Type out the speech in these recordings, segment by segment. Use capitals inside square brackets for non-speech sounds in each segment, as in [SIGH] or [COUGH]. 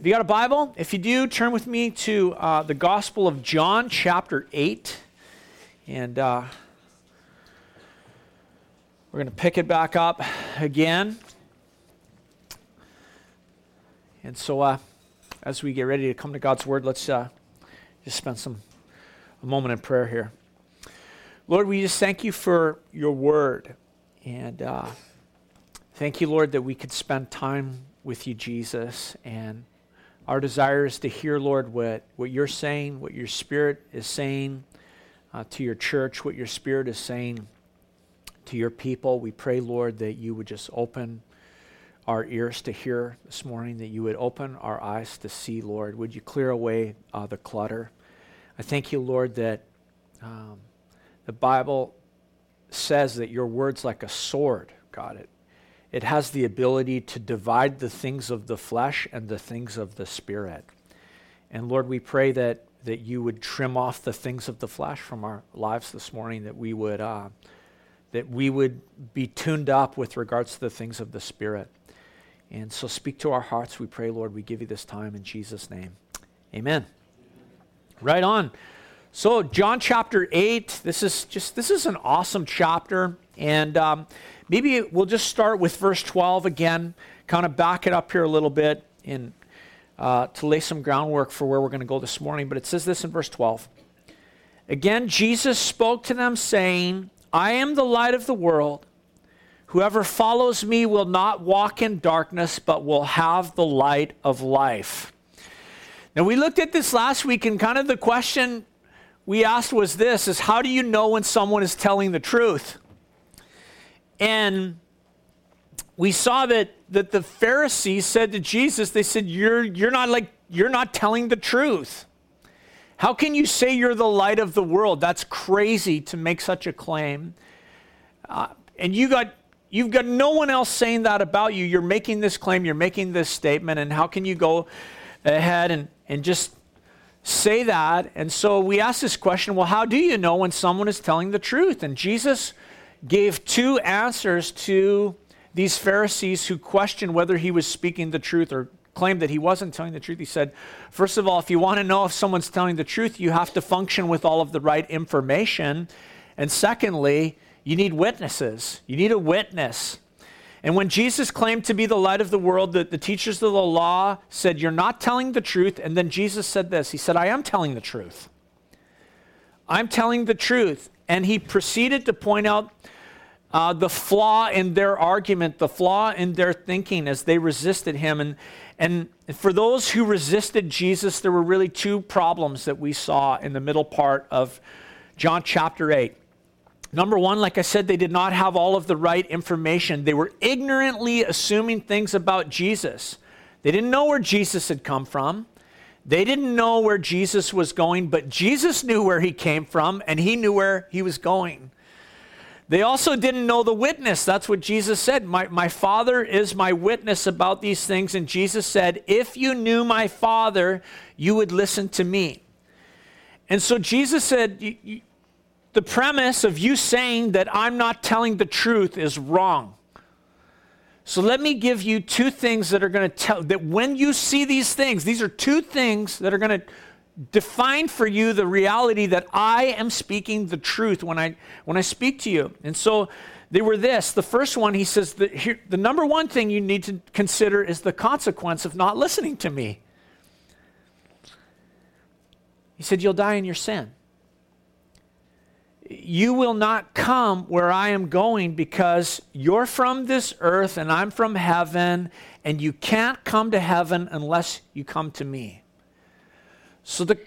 Have you got a Bible? If you do, turn with me to uh, the Gospel of John, chapter 8. And uh, we're going to pick it back up again. And so, uh, as we get ready to come to God's Word, let's uh, just spend some a moment in prayer here. Lord, we just thank you for your Word. And uh, thank you, Lord, that we could spend time with you, Jesus. And our desire is to hear, Lord, what, what you're saying, what your Spirit is saying uh, to your church, what your Spirit is saying to your people. We pray, Lord, that you would just open our ears to hear this morning, that you would open our eyes to see, Lord. Would you clear away uh, the clutter? I thank you, Lord, that um, the Bible says that your word's like a sword, God. It it has the ability to divide the things of the flesh and the things of the spirit. And Lord, we pray that, that you would trim off the things of the flesh from our lives this morning, that we would, uh, that we would be tuned up with regards to the things of the spirit. And so speak to our hearts, we pray, Lord. We give you this time in Jesus' name. Amen. Right on. So, John chapter 8, this is just, this is an awesome chapter. And um, maybe we'll just start with verse 12 again, kind of back it up here a little bit in, uh, to lay some groundwork for where we're going to go this morning. But it says this in verse 12. Again, Jesus spoke to them, saying, I am the light of the world. Whoever follows me will not walk in darkness, but will have the light of life. Now, we looked at this last week, and kind of the question we asked was this is how do you know when someone is telling the truth? And we saw that, that the Pharisees said to Jesus, they said, you're, you're not like, you're not telling the truth. How can you say you're the light of the world? That's crazy to make such a claim. Uh, and you got, you've got no one else saying that about you. You're making this claim, you're making this statement, and how can you go ahead and, and just say that. And so we ask this question well, how do you know when someone is telling the truth? And Jesus gave two answers to these Pharisees who questioned whether he was speaking the truth or claimed that he wasn't telling the truth. He said, first of all, if you want to know if someone's telling the truth, you have to function with all of the right information. And secondly, you need witnesses. You need a witness. And when Jesus claimed to be the light of the world, the, the teachers of the law said, You're not telling the truth. And then Jesus said this He said, I am telling the truth. I'm telling the truth. And he proceeded to point out uh, the flaw in their argument, the flaw in their thinking as they resisted him. And, and for those who resisted Jesus, there were really two problems that we saw in the middle part of John chapter 8. Number one, like I said, they did not have all of the right information. They were ignorantly assuming things about Jesus. They didn't know where Jesus had come from. They didn't know where Jesus was going, but Jesus knew where he came from and he knew where he was going. They also didn't know the witness. That's what Jesus said. My, my Father is my witness about these things. And Jesus said, If you knew my Father, you would listen to me. And so Jesus said, the premise of you saying that I'm not telling the truth is wrong. So let me give you two things that are going to tell that when you see these things, these are two things that are going to define for you the reality that I am speaking the truth when I when I speak to you. And so they were this. The first one, he says, the, here, the number one thing you need to consider is the consequence of not listening to me. He said, You'll die in your sin you will not come where I am going because you're from this earth and I'm from heaven, and you can't come to heaven unless you come to me. So the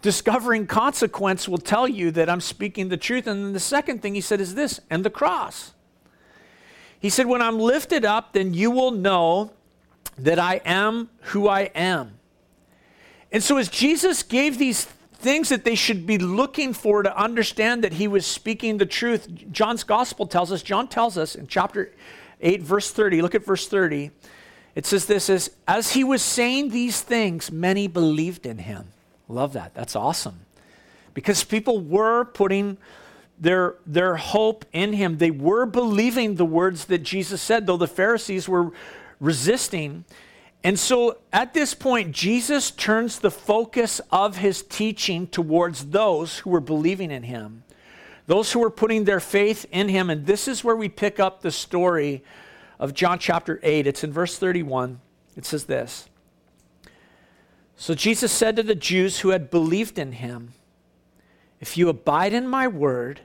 discovering consequence will tell you that I'm speaking the truth. And then the second thing he said is this and the cross. He said, When I'm lifted up, then you will know that I am who I am. And so as Jesus gave these things that they should be looking for to understand that he was speaking the truth. John's gospel tells us, John tells us in chapter 8, verse 30, look at verse 30. It says this is as he was saying these things, many believed in him. Love that. That's awesome. Because people were putting their, their hope in him. They were believing the words that Jesus said, though the Pharisees were resisting. And so at this point, Jesus turns the focus of his teaching towards those who were believing in him, those who were putting their faith in him. And this is where we pick up the story of John chapter 8. It's in verse 31. It says this So Jesus said to the Jews who had believed in him, If you abide in my word,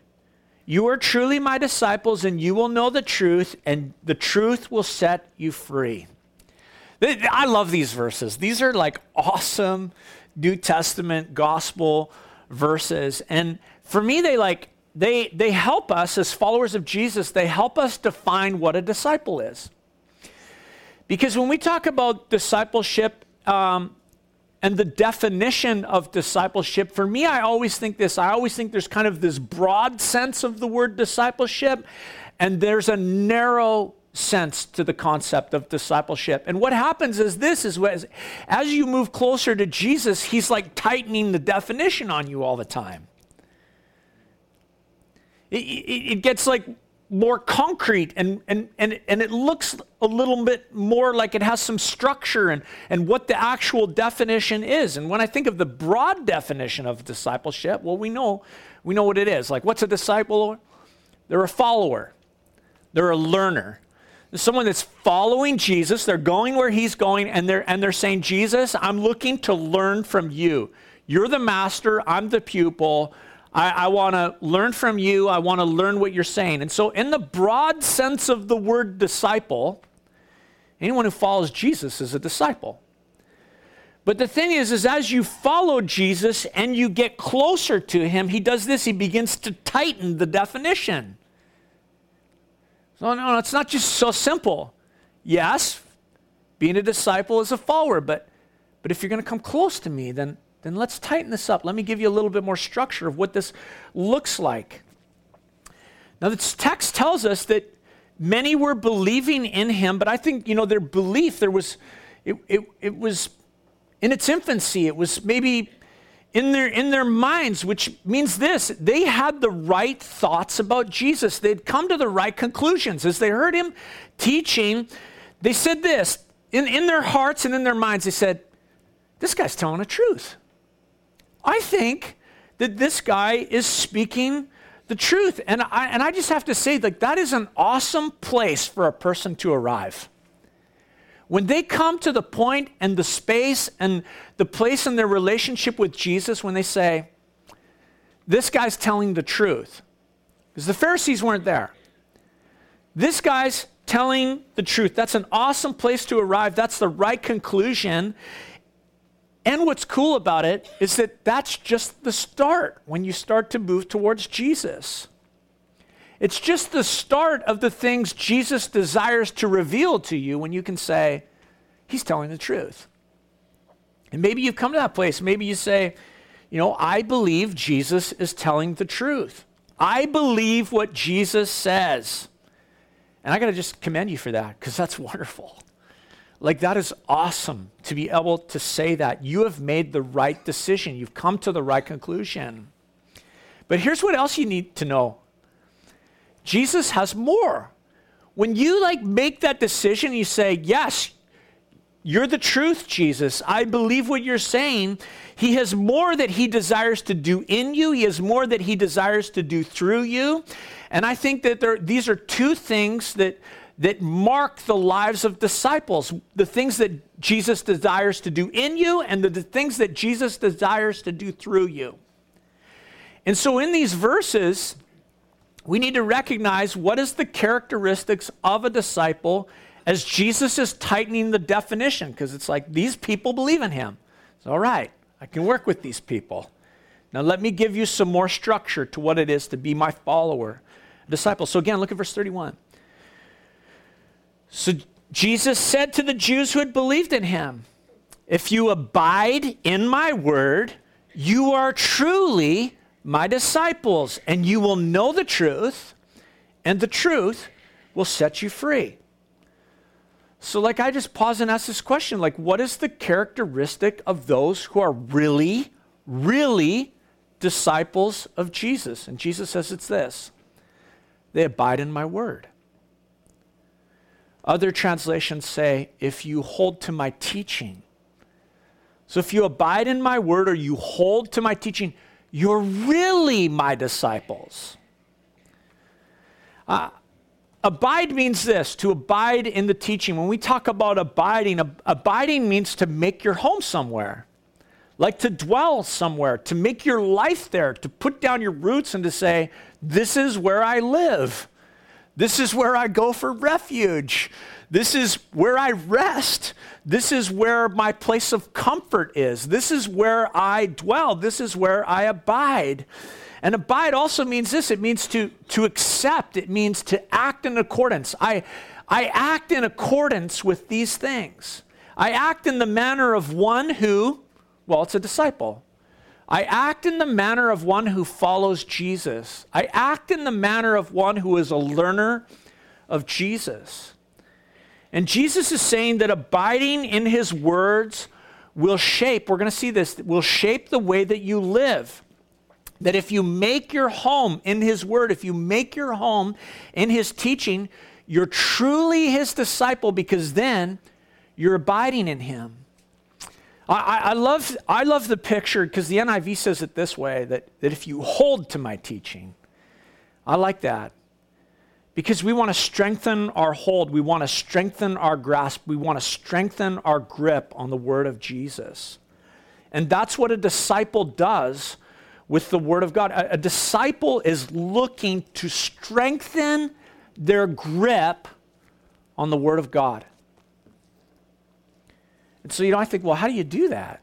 you are truly my disciples, and you will know the truth, and the truth will set you free. I love these verses. These are like awesome New Testament gospel verses. And for me, they like, they, they help us as followers of Jesus, they help us define what a disciple is. Because when we talk about discipleship um, and the definition of discipleship, for me, I always think this. I always think there's kind of this broad sense of the word discipleship, and there's a narrow sense to the concept of discipleship. And what happens is this is as, you move closer to Jesus, he's like tightening the definition on you all the time. It, it, it gets like more concrete and, and, and, and it looks a little bit more like it has some structure and, and what the actual definition is. And when I think of the broad definition of discipleship, well, we know, we know what it is. Like, what's a disciple? They're a follower, they're a learner, someone that's following Jesus. They're going where he's going, and they're, and they're saying, Jesus, I'm looking to learn from you. You're the master, I'm the pupil. I, I want to learn from you. I want to learn what you're saying. And so, in the broad sense of the word disciple, anyone who follows Jesus is a disciple. But the thing is, is as you follow Jesus and you get closer to him, he does this. He begins to tighten the definition. No, no, no, it's not just so simple. Yes, being a disciple is a follower, but, but if you're going to come close to me, then, then let's tighten this up. Let me give you a little bit more structure of what this looks like. Now, this text tells us that many were believing in him, but I think, you know, their belief, there was, it, it, it was in its infancy. It was maybe in their, in their minds, which means this they had the right thoughts about Jesus. They'd come to the right conclusions. As they heard him teaching, they said this in, in their hearts and in their minds, they said, This guy's telling the truth. I think that this guy is speaking the truth. And I, and I just have to say, like, that is an awesome place for a person to arrive. When they come to the point and the space and the place in their relationship with Jesus, when they say, This guy's telling the truth, because the Pharisees weren't there. This guy's telling the truth. That's an awesome place to arrive. That's the right conclusion. And what's cool about it is that that's just the start when you start to move towards Jesus. It's just the start of the things Jesus desires to reveal to you when you can say, He's telling the truth. And maybe you've come to that place. Maybe you say, You know, I believe Jesus is telling the truth. I believe what Jesus says. And I got to just commend you for that because that's wonderful. Like, that is awesome to be able to say that. You have made the right decision, you've come to the right conclusion. But here's what else you need to know Jesus has more. When you like make that decision, you say, Yes, you're the truth, Jesus. I believe what you're saying. He has more that he desires to do in you, he has more that he desires to do through you. And I think that there, these are two things that, that mark the lives of disciples the things that Jesus desires to do in you, and the, the things that Jesus desires to do through you. And so in these verses, we need to recognize what is the characteristics of a disciple as Jesus is tightening the definition because it's like these people believe in him. It's all right, I can work with these people. Now let me give you some more structure to what it is to be my follower, a disciple. So again, look at verse 31. So Jesus said to the Jews who had believed in him, If you abide in my word, you are truly my disciples, and you will know the truth, and the truth will set you free. So, like, I just pause and ask this question like, what is the characteristic of those who are really, really disciples of Jesus? And Jesus says it's this they abide in my word. Other translations say, if you hold to my teaching. So if you abide in my word or you hold to my teaching, you're really my disciples. Uh, abide means this to abide in the teaching. When we talk about abiding, ab- abiding means to make your home somewhere, like to dwell somewhere, to make your life there, to put down your roots and to say, This is where I live. This is where I go for refuge. This is where I rest. This is where my place of comfort is. This is where I dwell. This is where I abide. And abide also means this it means to, to accept, it means to act in accordance. I, I act in accordance with these things. I act in the manner of one who, well, it's a disciple. I act in the manner of one who follows Jesus. I act in the manner of one who is a learner of Jesus. And Jesus is saying that abiding in his words will shape, we're going to see this, will shape the way that you live. That if you make your home in his word, if you make your home in his teaching, you're truly his disciple because then you're abiding in him. I, I, love, I love the picture because the NIV says it this way that, that if you hold to my teaching, I like that. Because we want to strengthen our hold, we want to strengthen our grasp, we want to strengthen our grip on the word of Jesus. And that's what a disciple does with the word of God. A, a disciple is looking to strengthen their grip on the word of God. And so, you know, I think, well, how do you do that?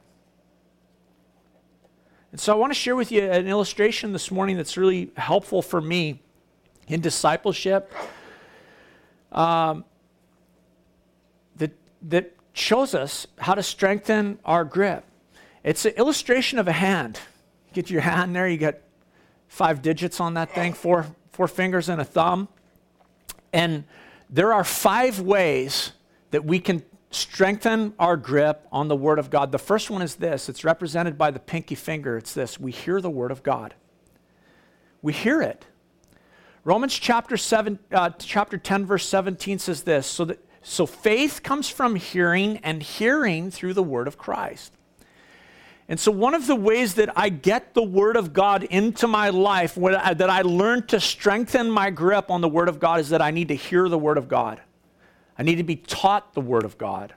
And so I want to share with you an illustration this morning that's really helpful for me in discipleship um, that, that shows us how to strengthen our grip. It's an illustration of a hand. Get your hand there, you got five digits on that thing, four, four fingers and a thumb. And there are five ways that we can strengthen our grip on the Word of God. The first one is this it's represented by the pinky finger. It's this we hear the Word of God. We hear it. Romans chapter, seven, uh, chapter 10, verse 17 says this so, that, so faith comes from hearing, and hearing through the Word of Christ. And so, one of the ways that I get the Word of God into my life, I, that I learn to strengthen my grip on the Word of God, is that I need to hear the Word of God. I need to be taught the Word of God.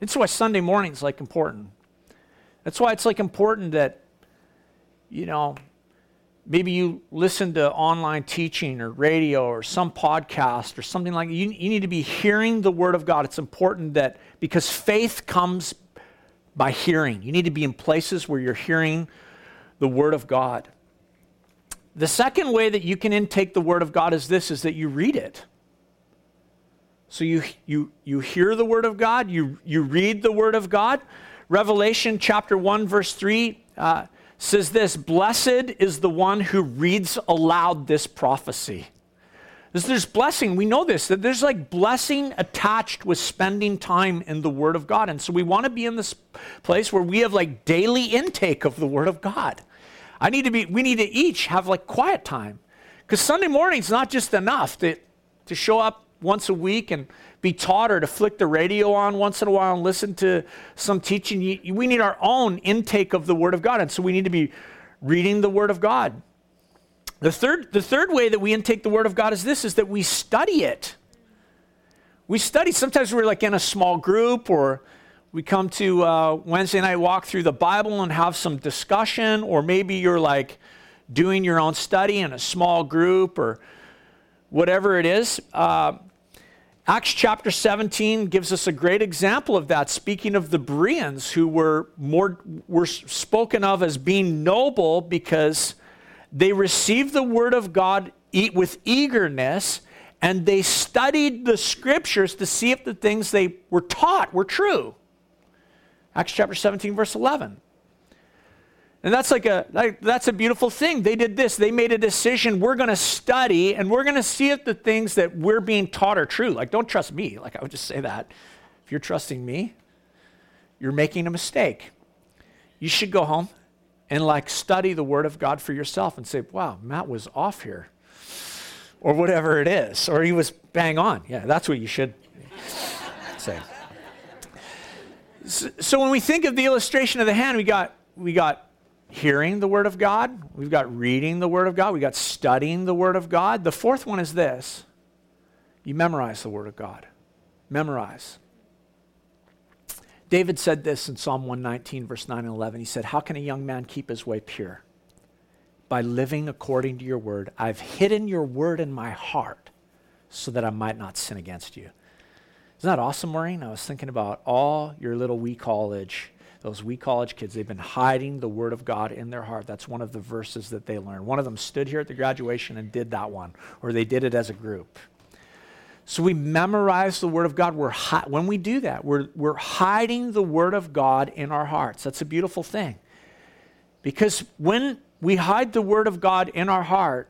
That's why Sunday morning is like important. That's why it's like important that, you know, maybe you listen to online teaching or radio or some podcast or something like that. You, you need to be hearing the Word of God. It's important that because faith comes by hearing. You need to be in places where you're hearing the Word of God. The second way that you can intake the Word of God is this is that you read it. So you, you, you hear the word of God, you, you read the word of God. Revelation chapter 1, verse 3 uh, says this Blessed is the one who reads aloud this prophecy. There's, there's blessing. We know this, that there's like blessing attached with spending time in the Word of God. And so we want to be in this place where we have like daily intake of the Word of God. I need to be, we need to each have like quiet time. Because Sunday morning's not just enough to, to show up once a week and be taught or to flick the radio on once in a while and listen to some teaching. We need our own intake of the Word of God. And so we need to be reading the Word of God. The third, the third way that we intake the Word of God is this, is that we study it. We study. Sometimes we're like in a small group or we come to uh, Wednesday night walk through the Bible and have some discussion, or maybe you're like doing your own study in a small group or whatever it is. Uh, Acts chapter 17 gives us a great example of that. Speaking of the Bereans, who were more were spoken of as being noble because they received the word of God with eagerness and they studied the scriptures to see if the things they were taught were true. Acts chapter 17, verse 11. And that's like a like, that's a beautiful thing. They did this. They made a decision. We're going to study and we're going to see if the things that we're being taught are true. Like don't trust me. Like I would just say that. If you're trusting me, you're making a mistake. You should go home and like study the word of God for yourself and say, "Wow, Matt was off here." Or whatever it is, or he was bang on. Yeah, that's what you should [LAUGHS] say. So, so when we think of the illustration of the hand, we got we got hearing the word of God, we've got reading the word of God, we've got studying the word of God. The fourth one is this. You memorize the word of God. Memorize. David said this in Psalm 119, verse 9 and 11. He said, How can a young man keep his way pure? By living according to your word. I've hidden your word in my heart so that I might not sin against you. Isn't that awesome, Maureen? I was thinking about all your little wee college, those wee college kids. They've been hiding the word of God in their heart. That's one of the verses that they learned. One of them stood here at the graduation and did that one, or they did it as a group. So we memorize the Word of God. We're hi- when we do that, we're, we're hiding the Word of God in our hearts. That's a beautiful thing. Because when we hide the Word of God in our heart,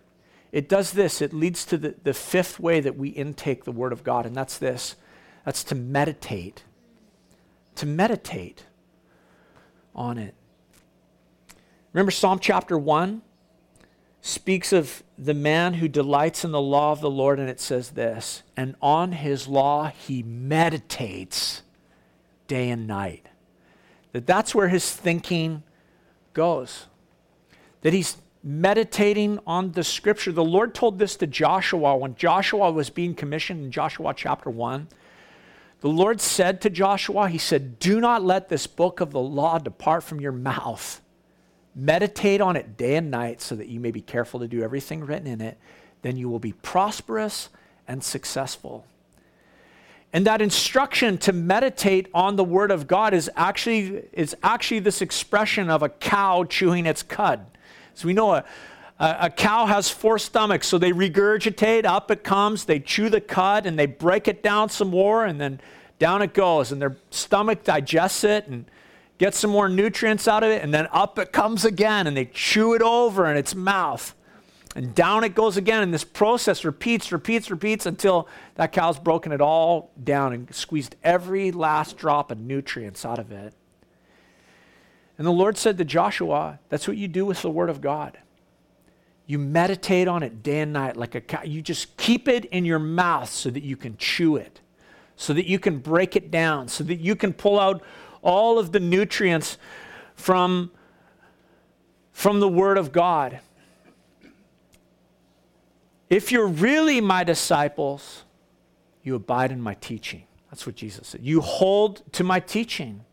it does this. It leads to the, the fifth way that we intake the Word of God, and that's this that's to meditate. To meditate on it. Remember Psalm chapter 1? speaks of the man who delights in the law of the Lord, and it says this and on his law he meditates day and night. That that's where his thinking goes. That he's meditating on the scripture. The Lord told this to Joshua when Joshua was being commissioned in Joshua chapter 1. The Lord said to Joshua, He said, Do not let this book of the law depart from your mouth Meditate on it day and night so that you may be careful to do everything written in it. Then you will be prosperous and successful. And that instruction to meditate on the Word of God is actually, is actually this expression of a cow chewing its cud. So we know a, a, cow has four stomachs, so they regurgitate, up it comes, they chew the cud, and they break it down some more, and then down it goes, and their stomach digests it, and get some more nutrients out of it, and then up it comes again, and they chew it over in its mouth. And down it goes again, and this process repeats, repeats, repeats until that cow's broken it all down and squeezed every last drop of nutrients out of it. And the Lord said to Joshua, That's what you do with the Word of God. You meditate on it day and night like a cow. You just keep it in your mouth so that you can chew it, so that you can break it down, so that you can pull out all of the nutrients from, from the Word of God. If you're really my disciples, you abide in my teaching. That's what Jesus said. You hold to my teaching.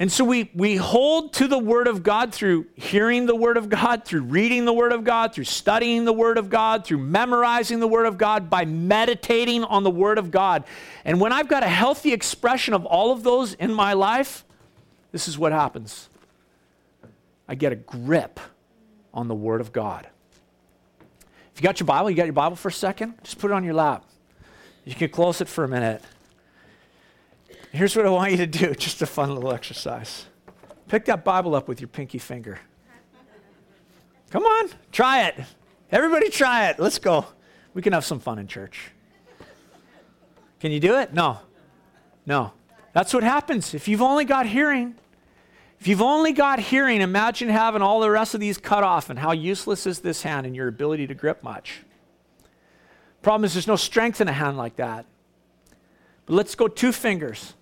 And so we, we hold to the Word of God through hearing the Word of God, through reading the Word of God, through studying the Word of God, through memorizing the Word of God, by meditating on the Word of God. And when I've got a healthy expression of all of those in my life, this is what happens I get a grip on the Word of God. If you got your Bible, you got your Bible for a second? Just put it on your lap. You can close it for a minute. Here's what I want you to do [LAUGHS] just a fun little exercise. Pick that Bible up with your pinky finger. Come on, try it. Everybody try it. Let's go. We can have some fun in church. Can you do it? No. No. That's what happens. If you've only got hearing, if you've only got hearing, imagine having all the rest of these cut off and how useless is this hand and your ability to grip much. Problem is, there's no strength in a hand like that. But let's go two fingers.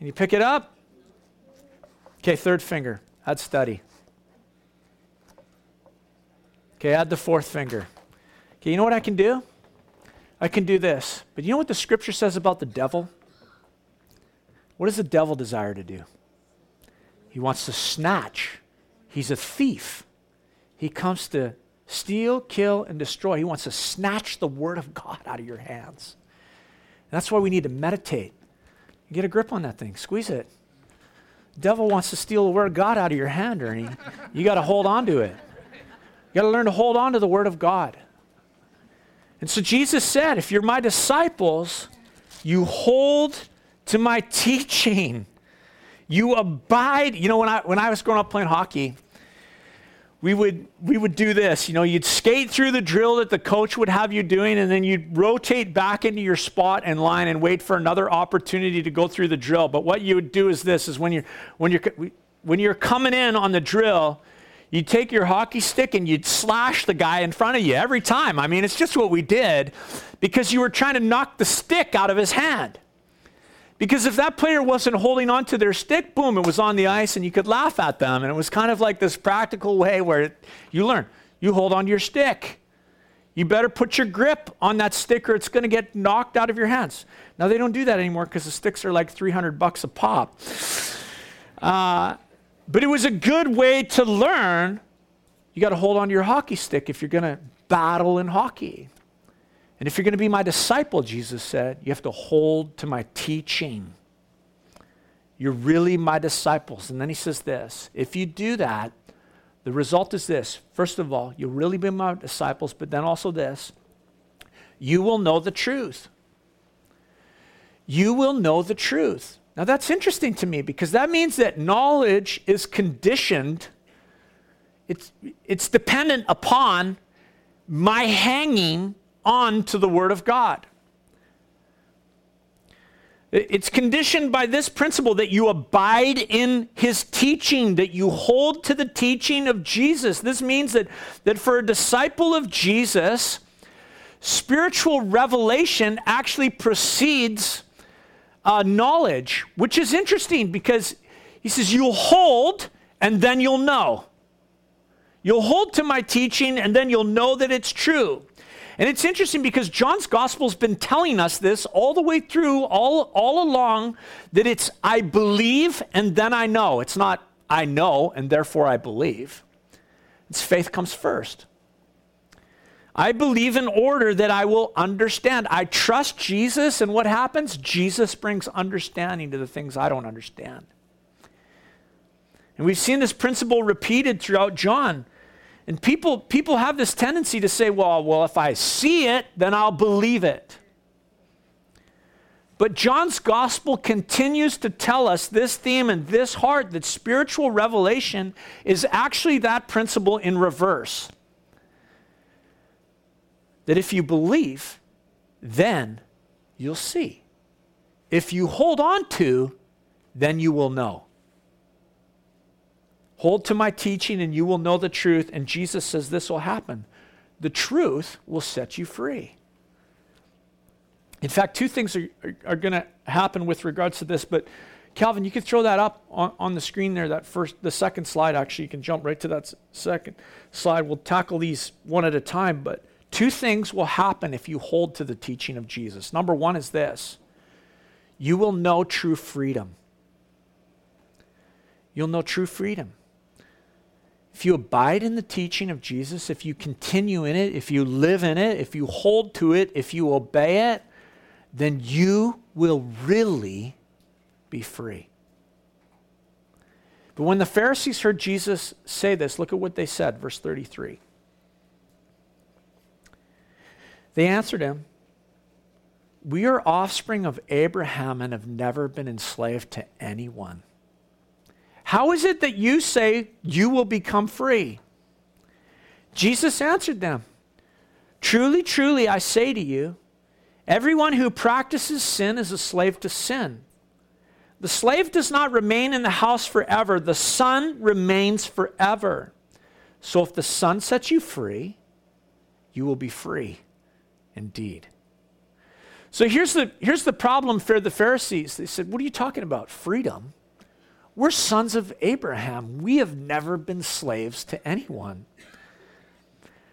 Can you pick it up? Okay, third finger. Add study. Okay, add the fourth finger. Okay, you know what I can do? I can do this. But you know what the scripture says about the devil? What does the devil desire to do? He wants to snatch. He's a thief. He comes to steal, kill, and destroy. He wants to snatch the word of God out of your hands. And that's why we need to meditate Get a grip on that thing. Squeeze it. Devil wants to steal the word of God out of your hand, Ernie. You got to hold on to it. You got to learn to hold on to the word of God. And so Jesus said, if you're my disciples, you hold to my teaching. You abide. You know, when I, when I was growing up playing hockey, we would we would do this you know you'd skate through the drill that the coach would have you doing and then you'd rotate back into your spot and line and wait for another opportunity to go through the drill but what you would do is this is when you're when you're when you're coming in on the drill you'd take your hockey stick and you'd slash the guy in front of you every time. I mean, it's just what we did because you were trying to knock the stick out of his hand. Because if that player wasn't holding on to their stick, boom, it was on the ice and you could laugh at them. And it was kind of like this practical way where it, you learn you hold on to your stick. You better put your grip on that stick or it's going to get knocked out of your hands. Now, they don't do that anymore because the sticks are like 300 bucks a pop. Uh, but it was a good way to learn you got to hold on to your hockey stick if you're going to battle in hockey. And if you're going to be my disciple, Jesus said, you have to hold to my teaching. You're really my disciples. And then he says this if you do that, the result is this. First of all, you'll really be my disciples, but then also this you will know the truth. You will know the truth. Now, that's interesting to me because that means that knowledge is conditioned, it's, it's dependent upon my hanging on to the Word of God. It's conditioned by this principle that you abide in his teaching, that you hold to the teaching of Jesus. This means that, that for a disciple of Jesus, spiritual revelation actually precedes uh, knowledge, which is interesting because he says, You'll hold and then you'll know. You'll hold to my teaching and then you'll know that it's true. And it's interesting because John's gospel's been telling us this all the way through, all, all along, that it's I believe and then I know. It's not I know and therefore I believe. It's faith comes first. I believe in order that I will understand. I trust Jesus, and what happens? Jesus brings understanding to the things I don't understand. And we've seen this principle repeated throughout John. And people, people have this tendency to say, well, well, if I see it, then I'll believe it. But John's gospel continues to tell us this theme and this heart that spiritual revelation is actually that principle in reverse. That if you believe, then you'll see. If you hold on to, then you will know. Hold to my teaching and you will know the truth. And Jesus says this will happen. The truth will set you free. In fact, two things are, are, are going to happen with regards to this, but Calvin, you can throw that up on, on the screen there, that first, the second slide, actually. You can jump right to that second slide. We'll tackle these one at a time, but two things will happen if you hold to the teaching of Jesus. Number one is this you will know true freedom. You'll know true freedom if you abide in the teaching of Jesus, if you continue in it, if you live in it, if you hold to it, if you obey it, then you will really be free. But when the Pharisees heard Jesus say this, look at what they said, verse 33. They answered him, We are offspring of Abraham and have never been enslaved to anyone. How is it that you say you will become free? Jesus answered them Truly, truly, I say to you, everyone who practices sin is a slave to sin. The slave does not remain in the house forever, the son remains forever. So if the son sets you free, you will be free indeed. So here's the, here's the problem for the Pharisees. They said, What are you talking about? Freedom? We're sons of Abraham. We have never been slaves to anyone.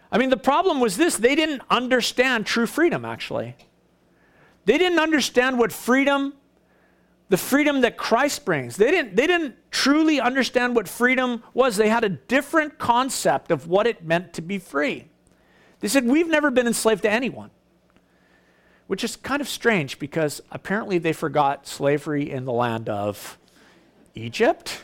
I mean, the problem was this they didn't understand true freedom, actually. They didn't understand what freedom, the freedom that Christ brings. They didn't, they didn't truly understand what freedom was. They had a different concept of what it meant to be free. They said, We've never been enslaved to anyone, which is kind of strange because apparently they forgot slavery in the land of Egypt.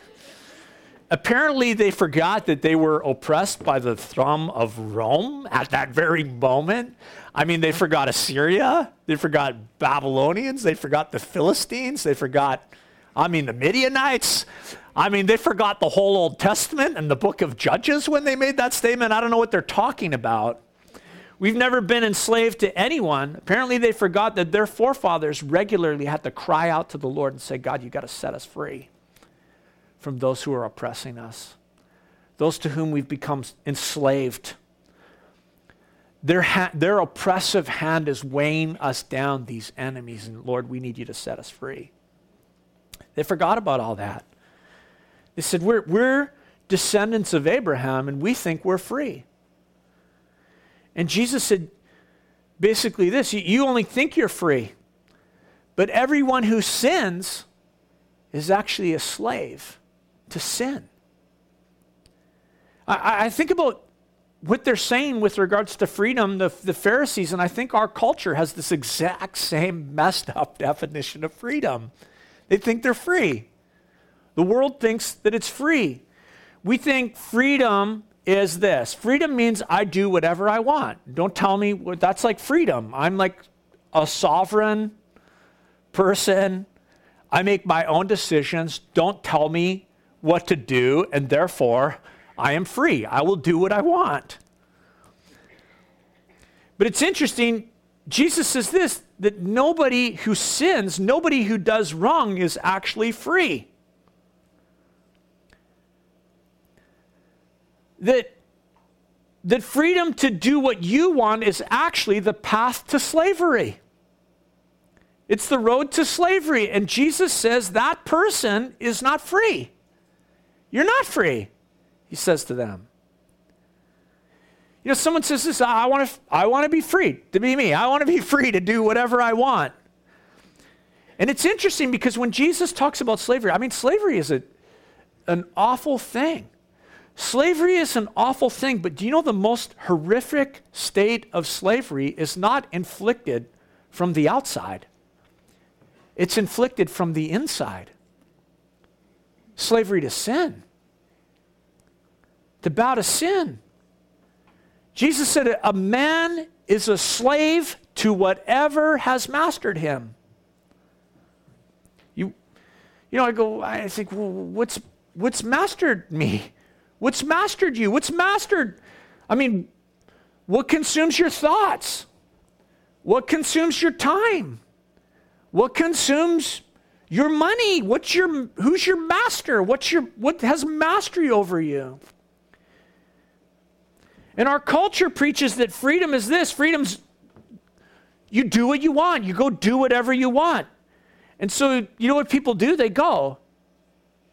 Apparently, they forgot that they were oppressed by the thumb of Rome at that very moment. I mean, they forgot Assyria, they forgot Babylonians, they forgot the Philistines, they forgot, I mean, the Midianites. I mean, they forgot the whole Old Testament and the book of Judges when they made that statement. I don't know what they're talking about. We've never been enslaved to anyone. Apparently, they forgot that their forefathers regularly had to cry out to the Lord and say, God, you got to set us free from those who are oppressing us. those to whom we've become enslaved. Their, ha- their oppressive hand is weighing us down, these enemies, and Lord, we need you to set us free. They forgot about all that. They said, We're, we're descendants of Abraham, and we think we're free. And Jesus said basically this you only think you're free, but everyone who sins is actually a slave to sin. I, I think about what they're saying with regards to freedom, the, the Pharisees, and I think our culture has this exact same messed up [LAUGHS] definition of freedom. They think they're free. The world thinks that it's free. We think freedom is this freedom means I do whatever I want. Don't tell me what that's like freedom. I'm like a sovereign person. I make my own decisions. Don't tell me what to do, and therefore I am free. I will do what I want. But it's interesting, Jesus says this that nobody who sins, nobody who does wrong is actually free. That, that freedom to do what you want is actually the path to slavery. It's the road to slavery. And Jesus says that person is not free. You're not free he says to them. You know, someone says this, I want to I want to be free to be me. I want to be [LAUGHS] free to do whatever I want. And it's interesting because when Jesus talks about slavery, I mean slavery is a, an awful thing. Slavery is an awful thing, but do you know the most horrific state of slavery is not inflicted from the outside? It's inflicted from the inside. Slavery to sin to bow to sin. Jesus said, A man is a slave to whatever has mastered him. You, you know, I go, I think, well, what's, what's mastered me? What's mastered you? What's mastered? I mean, what consumes your thoughts? What consumes your time? What consumes your money? What's your who's your master? What's your what has mastery over you? And our culture preaches that freedom is this freedom's you do what you want, you go do whatever you want. And so, you know what people do? They go.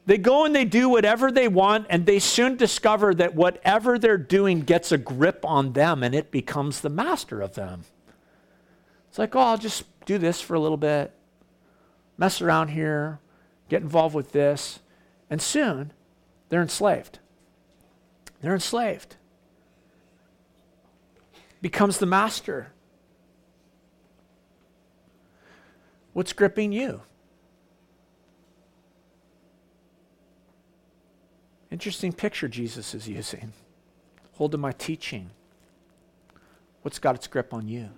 They go and they do whatever they want, and they soon discover that whatever they're doing gets a grip on them and it becomes the master of them. It's like, oh, I'll just do this for a little bit, mess around here, get involved with this, and soon they're enslaved. They're enslaved becomes the master. What's gripping you? Interesting picture Jesus is using. Hold to my teaching. What's got its grip on you?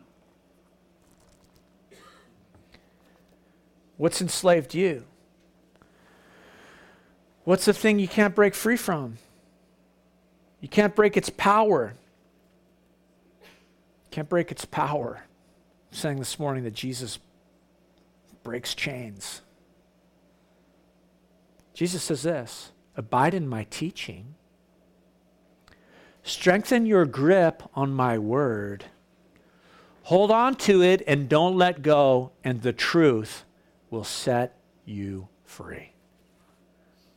What's enslaved you? What's the thing you can't break free from? You can't break its power. Can't break its power. Saying this morning that Jesus breaks chains. Jesus says this Abide in my teaching, strengthen your grip on my word, hold on to it and don't let go, and the truth will set you free.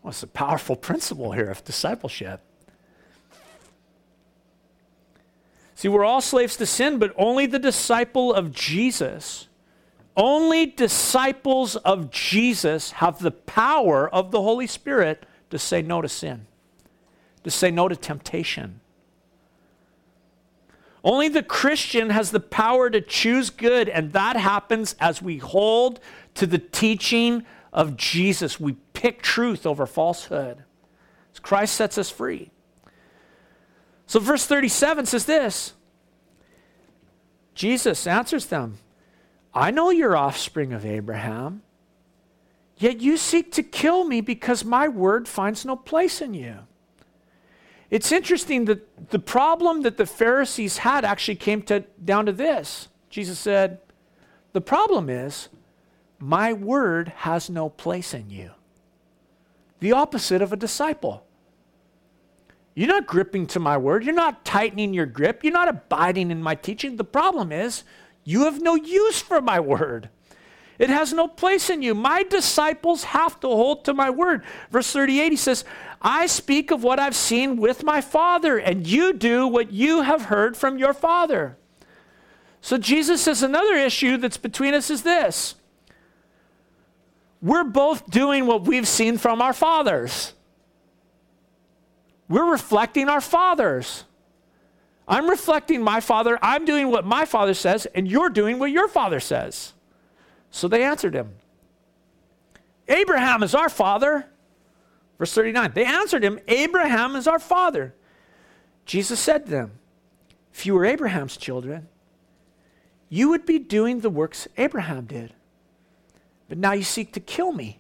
Well, it's a powerful [LAUGHS] principle here of discipleship. See, we're all slaves to sin, but only the disciple of Jesus, only disciples of Jesus have the power of the Holy Spirit to say no to sin, to say no to temptation. Only the Christian has the power to choose good, and that happens as we hold to the teaching of Jesus. We pick truth over falsehood. Christ sets us free. So, verse 37 says this Jesus answers them I know you're offspring of Abraham, yet you seek to kill me because my word finds no place in you. It's interesting that the problem that the Pharisees had actually came to, down to this. Jesus said, The problem is, my word has no place in you. The opposite of a disciple. You're not gripping to my word. You're not tightening your grip. You're not abiding in my teaching. The problem is, you have no use for my word. It has no place in you. My disciples have to hold to my word. Verse 38, he says, I speak of what I've seen with my Father, and you do what you have heard from your Father. So Jesus says another issue that's between us is this we're both doing what we've seen from our fathers. We're reflecting our fathers. I'm reflecting my father. I'm doing what my father says, and you're doing what your father says. So they answered him Abraham is our father. Verse 39. They answered him, Abraham is our father. Jesus said to them, If you were Abraham's children, you would be doing the works Abraham did. But now you seek to kill me.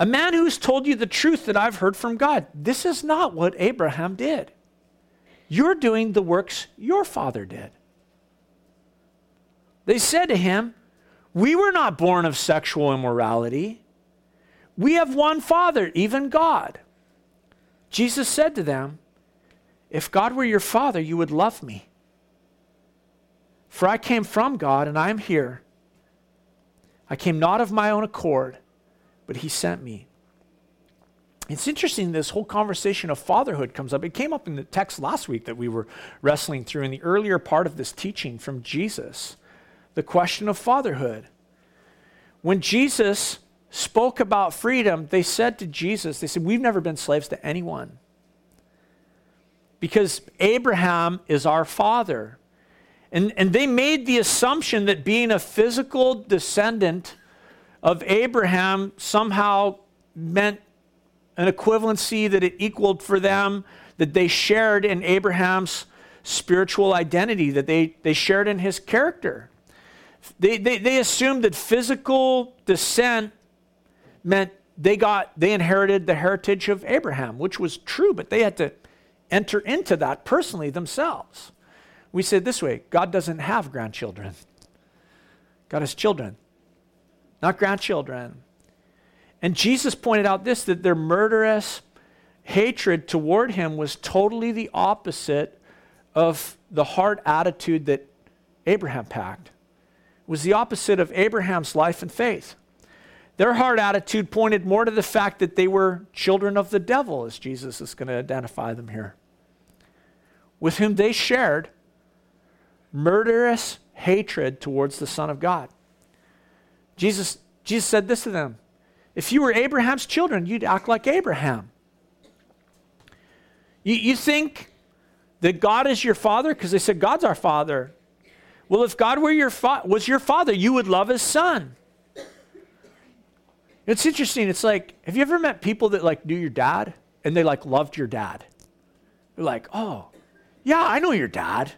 A man who has told you the truth that I've heard from God. This is not what Abraham did. You're doing the works your father did. They said to him, We were not born of sexual immorality. We have one Father, even God. Jesus said to them, If God were your Father, you would love me. For I came from God, and I am here. I came not of my own accord, but He sent me. It's interesting, this whole conversation of fatherhood comes up. It came up in the text last week that we were wrestling through in the earlier part of this teaching from Jesus the question of fatherhood. When Jesus spoke about freedom, they said to Jesus, they said, We've never been slaves to anyone. Because Abraham is our father. And, and they made the assumption that being a physical descendant of Abraham somehow meant an equivalency that it equaled for them, that they shared in Abraham's spiritual identity, that they, they shared in his character. They, they, they assumed that physical descent meant they got they inherited the heritage of Abraham, which was true, but they had to enter into that personally themselves. We say this way God doesn't have grandchildren. God has children, not grandchildren. And Jesus pointed out this that their murderous hatred toward him was totally the opposite of the heart attitude that Abraham packed. It was the opposite of Abraham's life and faith. Their heart attitude pointed more to the fact that they were children of the devil, as Jesus is going to identify them here, with whom they shared murderous hatred towards the Son of God. Jesus, Jesus said this to them if you were Abraham's children, you'd act like Abraham. You, you think that God is your father? Because they said, God's our father. Well, if God were your fa- was your father, you would love his son. It's interesting. It's like, have you ever met people that like knew your dad and they like loved your dad? They're like, oh, yeah, I know your dad.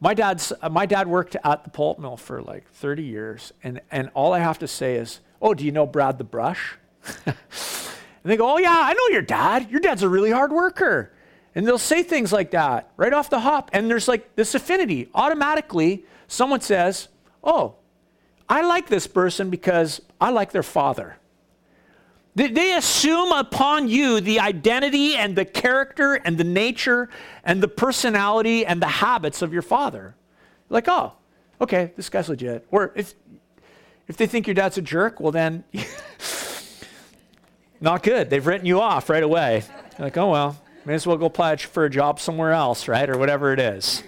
My dad's uh, my dad worked at the pulp mill for like 30 years, and and all I have to say is, Oh, do you know Brad the Brush? [LAUGHS] and they go, Oh, yeah, I know your dad. Your dad's a really hard worker. And they'll say things like that right off the hop. And there's like this affinity. Automatically, someone says, Oh, I like this person because I like their father. They, assume upon you the identity and the character and the nature and the personality and the habits of your father. Like, oh, okay, this guy's legit. Or if if they think your dad's a jerk, well, then, [LAUGHS] not good. They've written you off right away. Like, oh, well, may as well go apply for a job somewhere else, right? Or whatever it is.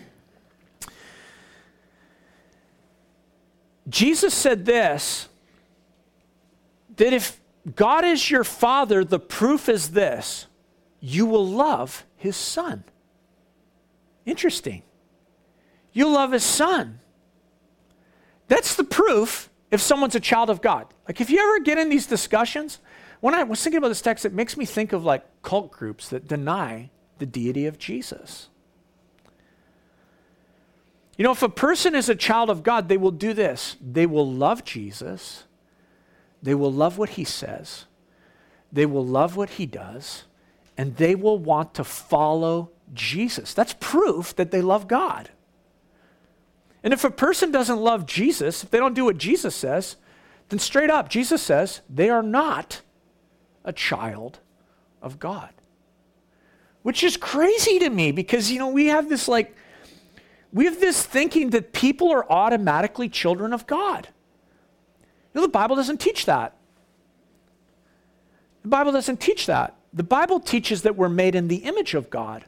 Jesus said this that if God is your father, the proof is this you will love his son. Interesting. You love his son. That's the proof if someone's a child of God. Like, if you ever get in these discussions, when I was thinking about this text, it makes me think of like cult groups that deny the deity of Jesus. You know, if a person is a child of God, they will do this they will love Jesus, they will love what he says, they will love what he does, and they will want to follow Jesus. That's proof that they love God. And if a person doesn't love Jesus, if they don't do what Jesus says, then straight up, Jesus says they are not a child of God. which is crazy to me because, you know, we have this like, we have this thinking that people are automatically children of God. Know, the Bible doesn't teach that. The Bible doesn't teach that. The Bible teaches that we're made in the image of God.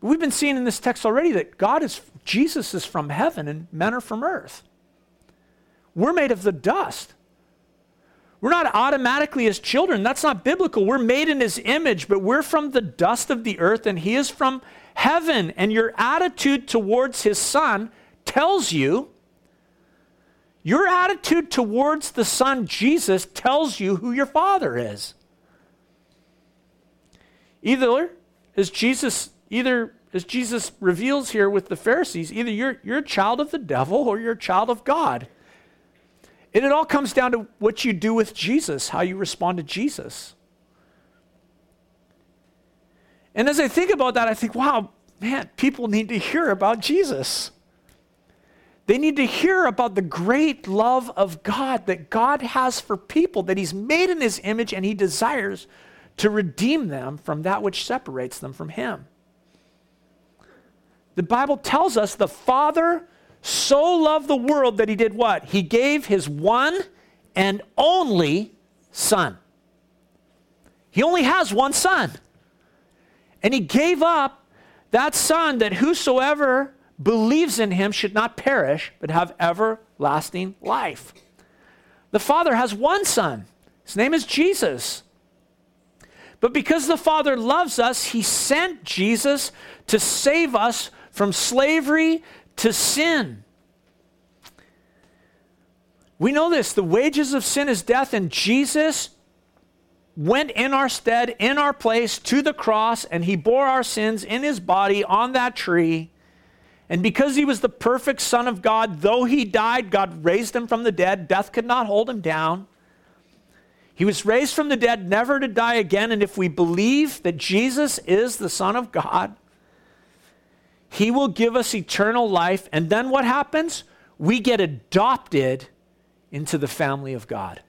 We've been seeing in this text already that God is, Jesus is from heaven and men are from earth. We're made of the dust. We're not automatically his children. That's not biblical. We're made in his image, but we're from the dust of the earth and he is from heaven. And your attitude towards his son tells you, your attitude towards the son Jesus tells you who your father is. Either as Jesus, either as Jesus reveals here with the Pharisees, either you're, you're a child of the devil or you're a child of God. And it all comes down to what you do with Jesus, how you respond to Jesus. And as I think about that, I think, wow, man, people need to hear about Jesus. They need to hear about the great love of God that God has for people, that He's made in His image and He desires to redeem them from that which separates them from Him. The Bible tells us the Father so loved the world that he did what? He gave his one and only son. He only has one son. And he gave up that son that whosoever believes in him should not perish, but have everlasting life. The Father has one son. His name is Jesus. But because the Father loves us, he sent Jesus to save us from slavery to sin. We know this the wages of sin is death, and Jesus went in our stead, in our place, to the cross, and he bore our sins in his body on that tree. And because he was the perfect Son of God, though he died, God raised him from the dead. Death could not hold him down. He was raised from the dead, never to die again. And if we believe that Jesus is the Son of God, he will give us eternal life. And then what happens? We get adopted into the family of God.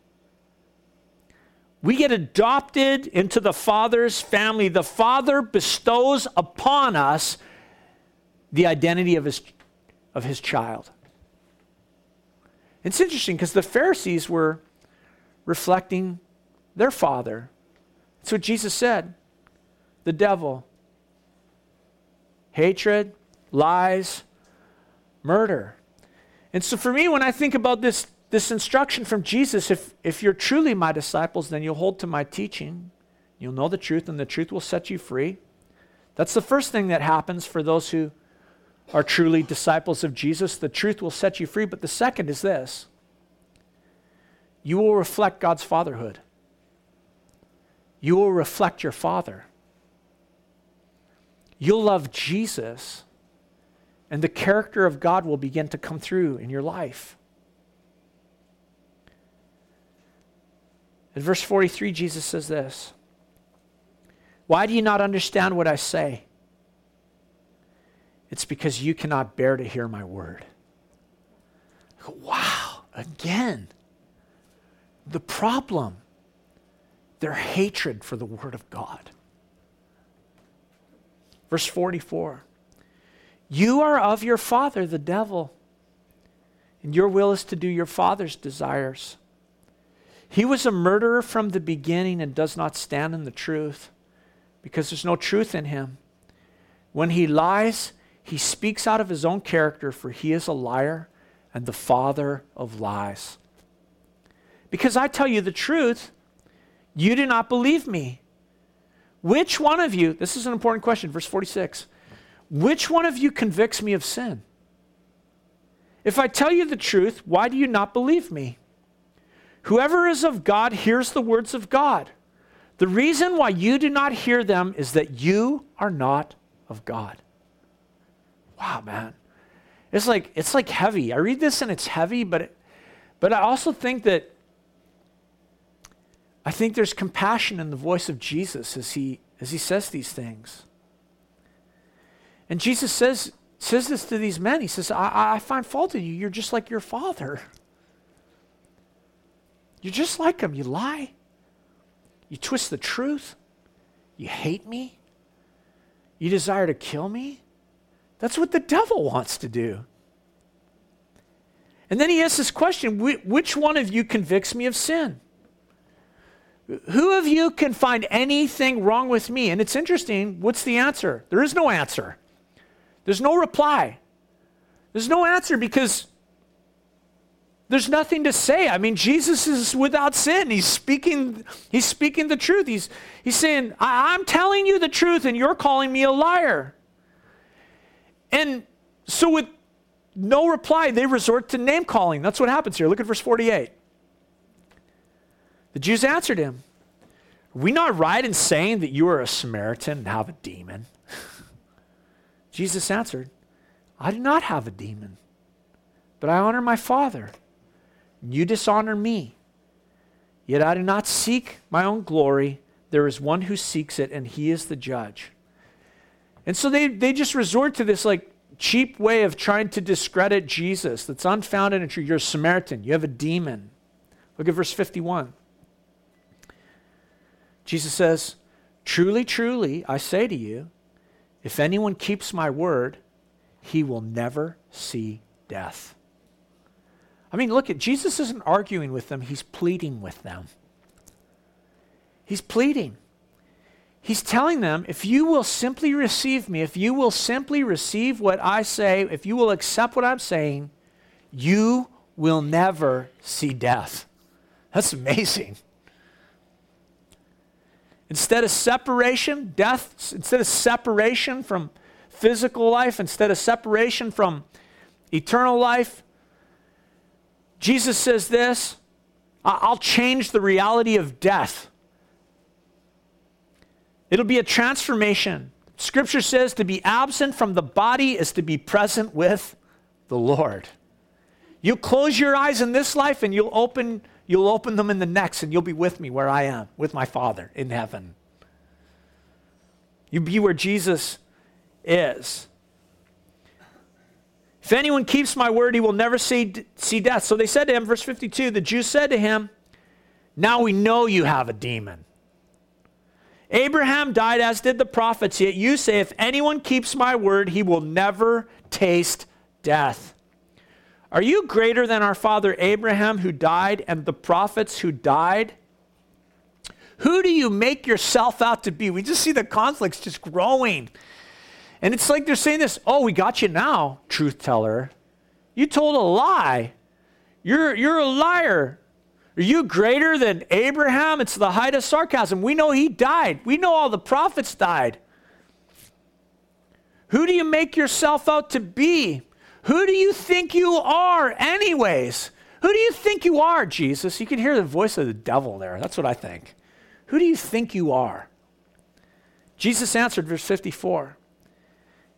We get adopted into the Father's family. The Father bestows upon us the identity of his, of his child. It's interesting because the Pharisees were reflecting their father. That's what Jesus said. The devil. Hatred, lies, murder. And so for me, when I think about this, this instruction from Jesus, if, if you're truly my disciples, then you'll hold to my teaching. You'll know the truth, and the truth will set you free. That's the first thing that happens for those who are truly disciples of Jesus. The truth will set you free. But the second is this you will reflect God's fatherhood, you will reflect your father. You'll love Jesus, and the character of God will begin to come through in your life. In verse 43, Jesus says this Why do you not understand what I say? It's because you cannot bear to hear my word. Wow, again, the problem, their hatred for the word of God. Verse 44 You are of your father, the devil, and your will is to do your father's desires. He was a murderer from the beginning and does not stand in the truth because there's no truth in him. When he lies, he speaks out of his own character, for he is a liar and the father of lies. Because I tell you the truth, you do not believe me. Which one of you, this is an important question, verse 46, which one of you convicts me of sin? If I tell you the truth, why do you not believe me? Whoever is of God hears the words of God. The reason why you do not hear them is that you are not of God. Wow, man. It's like it's like heavy. I read this and it's heavy, but it, but I also think that I think there's compassion in the voice of Jesus as he as he says these things. And Jesus says says this to these men. He says, I, I find fault in you. You're just like your father. You're just like him. You lie. You twist the truth. You hate me. You desire to kill me? That's what the devil wants to do. And then he asks this question which one of you convicts me of sin? Who of you can find anything wrong with me? And it's interesting. What's the answer? There is no answer. There's no reply. There's no answer because there's nothing to say. I mean, Jesus is without sin. He's speaking, he's speaking the truth. He's, he's saying, I'm telling you the truth, and you're calling me a liar. And so, with no reply, they resort to name calling. That's what happens here. Look at verse 48. The Jews answered him, Are we not right in saying that you are a Samaritan and have a demon? [LAUGHS] Jesus answered, I do not have a demon, but I honor my Father. And You dishonor me. Yet I do not seek my own glory. There is one who seeks it, and he is the judge. And so they, they just resort to this like cheap way of trying to discredit Jesus that's unfounded and true. You're a Samaritan, you have a demon. Look at verse 51. Jesus says, Truly, truly, I say to you, if anyone keeps my word, he will never see death. I mean, look at Jesus isn't arguing with them, he's pleading with them. He's pleading. He's telling them, if you will simply receive me, if you will simply receive what I say, if you will accept what I'm saying, you will never see death. That's amazing. Instead of separation, death, instead of separation from physical life, instead of separation from eternal life, Jesus says this I'll change the reality of death. It'll be a transformation. Scripture says to be absent from the body is to be present with the Lord. You close your eyes in this life and you'll open You'll open them in the next, and you'll be with me where I am, with my Father in heaven. You be where Jesus is. If anyone keeps my word, he will never see, see death. So they said to him, verse 52, the Jews said to him, Now we know you have a demon. Abraham died as did the prophets, yet you say, If anyone keeps my word, he will never taste death. Are you greater than our father Abraham who died and the prophets who died? Who do you make yourself out to be? We just see the conflicts just growing. And it's like they're saying this oh, we got you now, truth teller. You told a lie. You're, you're a liar. Are you greater than Abraham? It's the height of sarcasm. We know he died, we know all the prophets died. Who do you make yourself out to be? Who do you think you are, anyways? Who do you think you are, Jesus? You can hear the voice of the devil there. That's what I think. Who do you think you are? Jesus answered, verse 54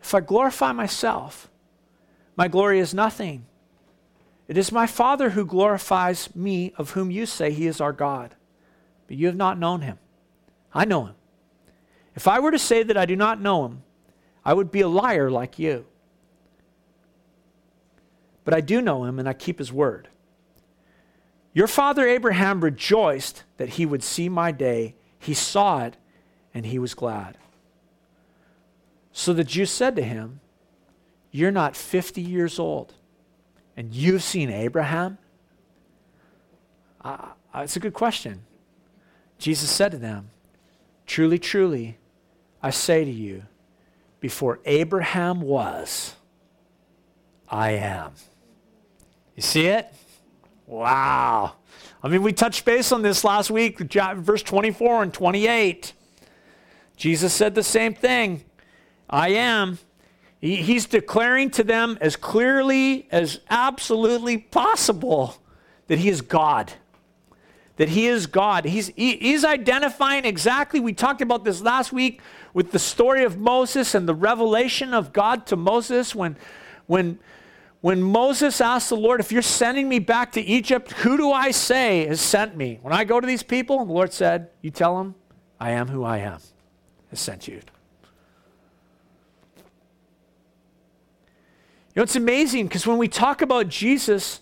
If I glorify myself, my glory is nothing. It is my Father who glorifies me, of whom you say he is our God. But you have not known him. I know him. If I were to say that I do not know him, I would be a liar like you. But I do know him and I keep his word. Your father Abraham rejoiced that he would see my day. He saw it and he was glad. So the Jews said to him, You're not 50 years old, and you've seen Abraham? Uh, it's a good question. Jesus said to them, Truly, truly, I say to you, before Abraham was, I am. You see it? Wow. I mean, we touched base on this last week, verse 24 and 28. Jesus said the same thing I am. He's declaring to them as clearly as absolutely possible that He is God. That He is God. He's, he's identifying exactly, we talked about this last week with the story of Moses and the revelation of God to Moses when, when when Moses asked the Lord, If you're sending me back to Egypt, who do I say has sent me? When I go to these people, the Lord said, You tell them, I am who I am, has sent you. Know, it's amazing because when we talk about Jesus,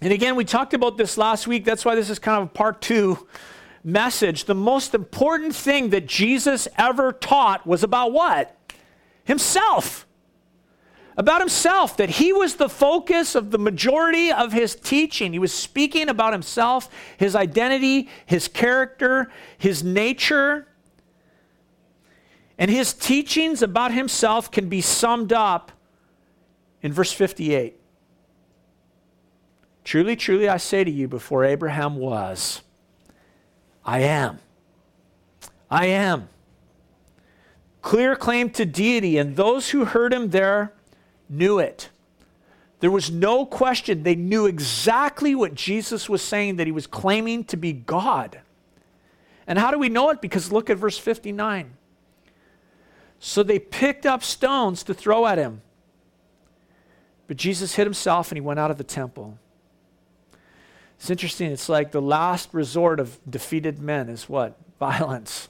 and again, we talked about this last week, that's why this is kind of a part two. message, the most important thing that Jesus ever taught was about what? Himself. About himself, that he was the focus of the majority of his teaching. He was speaking about himself, his identity, his character, his nature. And his teachings about himself can be summed up in verse 58. Truly, truly, I say to you, before Abraham was, I am. I am. Clear claim to deity, and those who heard him there knew it. There was no question. They knew exactly what Jesus was saying, that he was claiming to be God. And how do we know it? Because look at verse 59. So they picked up stones to throw at him. But Jesus hid himself and he went out of the temple. It's interesting. It's like the last resort of defeated men is what? [LAUGHS] Violence.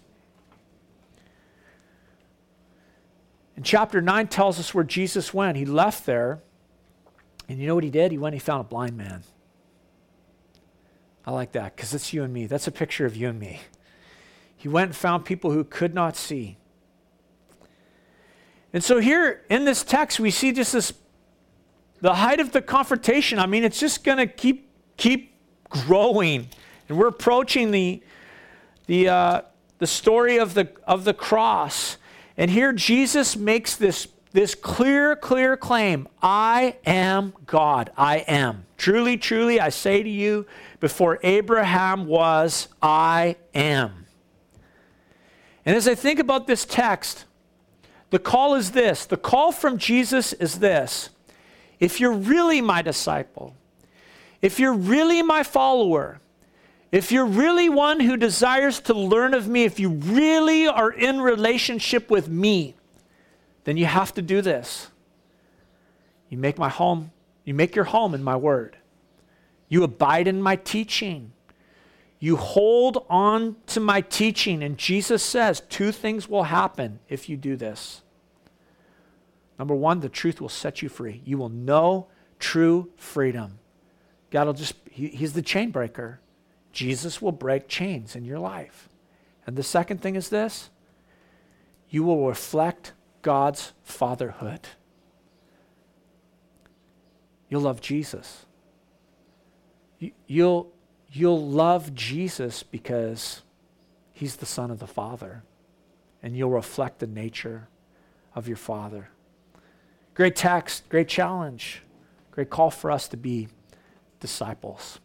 And chapter 9 tells us where Jesus went. He left there, and you know what he did? He went and he found a blind man. I like that because it's you and me. That's a picture of you and me. He went and found people who could not see. And so here in this text, we see just this the height of the confrontation. I mean, it's just going to keep keep growing. And we're approaching the, the, uh, the story of the, of the cross. And here Jesus makes this, this clear, clear claim I am God. I am. Truly, truly, I say to you, before Abraham was, I am. And as I think about this text, the call is this the call from Jesus is this. If you're really my disciple, if you're really my follower, if you're really one who desires to learn of me, if you really are in relationship with me, then you have to do this. You make my home, you make your home in my word. You abide in my teaching. You hold on to my teaching. And Jesus says two things will happen if you do this. Number one, the truth will set you free. You will know true freedom. God will just, he, He's the chain breaker. Jesus will break chains in your life. And the second thing is this you will reflect God's fatherhood. You'll love Jesus. You, you'll, you'll love Jesus because he's the Son of the Father, and you'll reflect the nature of your Father. Great text, great challenge, great call for us to be disciples.